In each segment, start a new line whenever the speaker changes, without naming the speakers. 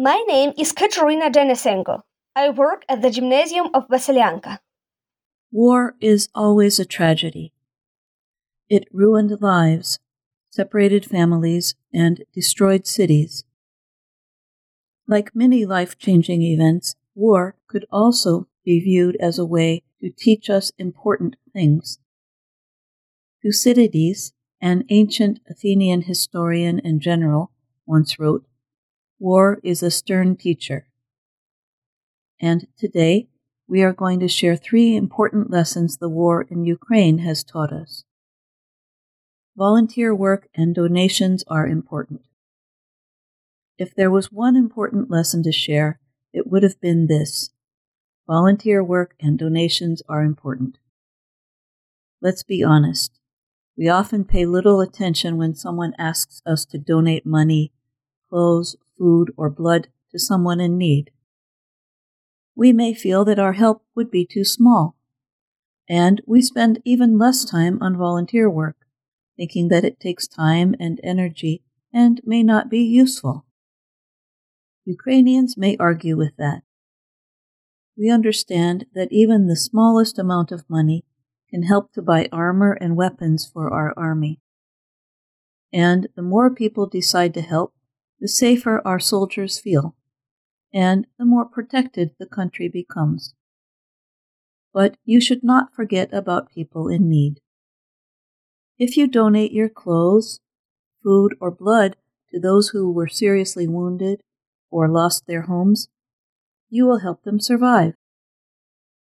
My name is Katerina Denisenko. I work at the Gymnasium of Vasilyanka.
War is always a tragedy. It ruined lives, separated families, and destroyed cities. Like many life changing events, war could also be viewed as a way to teach us important things. Thucydides, an ancient Athenian historian and general, once wrote, War is a stern teacher. And today, we are going to share three important lessons the war in Ukraine has taught us. Volunteer work and donations are important. If there was one important lesson to share, it would have been this volunteer work and donations are important. Let's be honest. We often pay little attention when someone asks us to donate money, clothes, food, or blood to someone in need. We may feel that our help would be too small, and we spend even less time on volunteer work, thinking that it takes time and energy and may not be useful. Ukrainians may argue with that. We understand that even the smallest amount of money can help to buy armor and weapons for our army. And the more people decide to help, the safer our soldiers feel, and the more protected the country becomes. But you should not forget about people in need. If you donate your clothes, food, or blood to those who were seriously wounded or lost their homes, you will help them survive.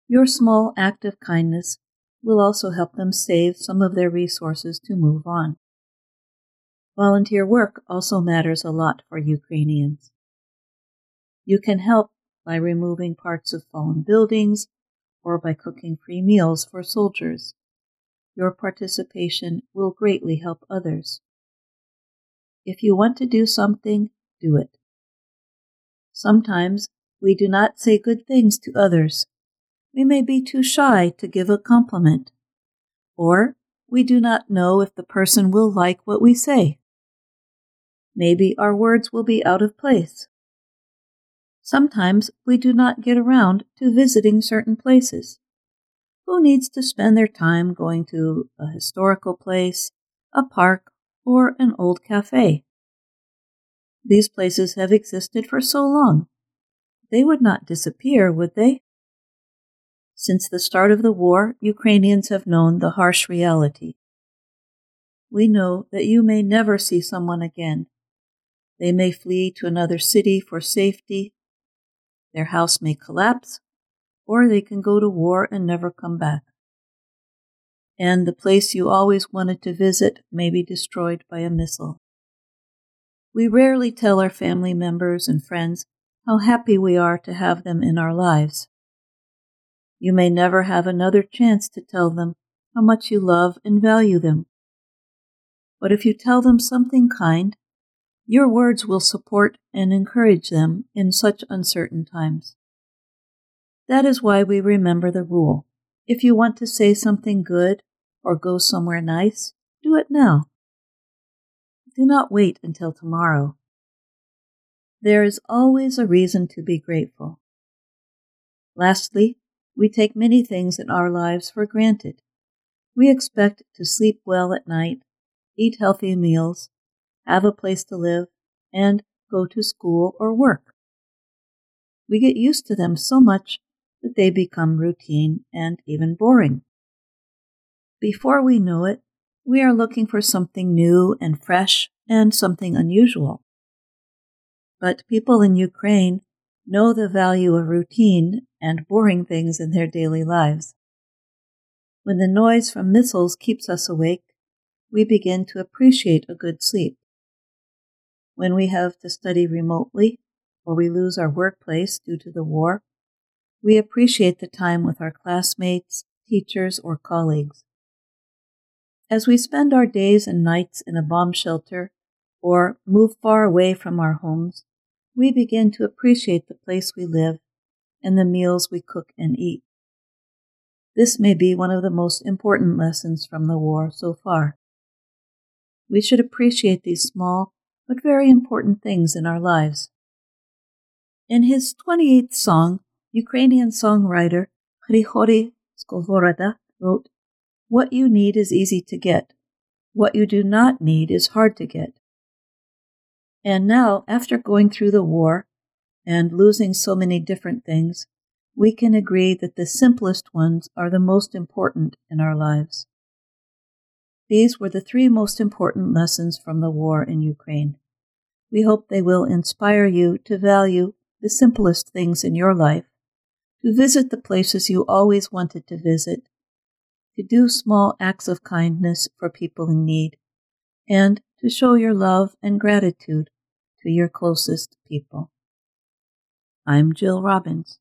Your small act of kindness will also help them save some of their resources to move on. Volunteer work also matters a lot for Ukrainians. You can help by removing parts of fallen buildings or by cooking free meals for soldiers. Your participation will greatly help others. If you want to do something, do it. Sometimes we do not say good things to others. We may be too shy to give a compliment. Or we do not know if the person will like what we say. Maybe our words will be out of place. Sometimes we do not get around to visiting certain places. Who needs to spend their time going to a historical place, a park, or an old cafe? These places have existed for so long. They would not disappear, would they? Since the start of the war, Ukrainians have known the harsh reality. We know that you may never see someone again. They may flee to another city for safety. Their house may collapse, or they can go to war and never come back. And the place you always wanted to visit may be destroyed by a missile. We rarely tell our family members and friends how happy we are to have them in our lives. You may never have another chance to tell them how much you love and value them. But if you tell them something kind, your words will support and encourage them in such uncertain times. That is why we remember the rule. If you want to say something good or go somewhere nice, do it now. Do not wait until tomorrow. There is always a reason to be grateful. Lastly, we take many things in our lives for granted. We expect to sleep well at night, eat healthy meals, have a place to live, and go to school or work. We get used to them so much that they become routine and even boring. Before we know it, we are looking for something new and fresh and something unusual. But people in Ukraine know the value of routine and boring things in their daily lives. When the noise from missiles keeps us awake, we begin to appreciate a good sleep. When we have to study remotely or we lose our workplace due to the war, we appreciate the time with our classmates, teachers, or colleagues. As we spend our days and nights in a bomb shelter or move far away from our homes, we begin to appreciate the place we live and the meals we cook and eat. This may be one of the most important lessons from the war so far. We should appreciate these small but very important things in our lives. In his 28th song, Ukrainian songwriter Grigory Skovoroda wrote, What you need is easy to get. What you do not need is hard to get. And now, after going through the war and losing so many different things, we can agree that the simplest ones are the most important in our lives. These were the three most important lessons from the war in Ukraine. We hope they will inspire you to value the simplest things in your life, to visit the places you always wanted to visit, to do small acts of kindness for people in need, and to show your love and gratitude to your closest people. I'm Jill Robbins.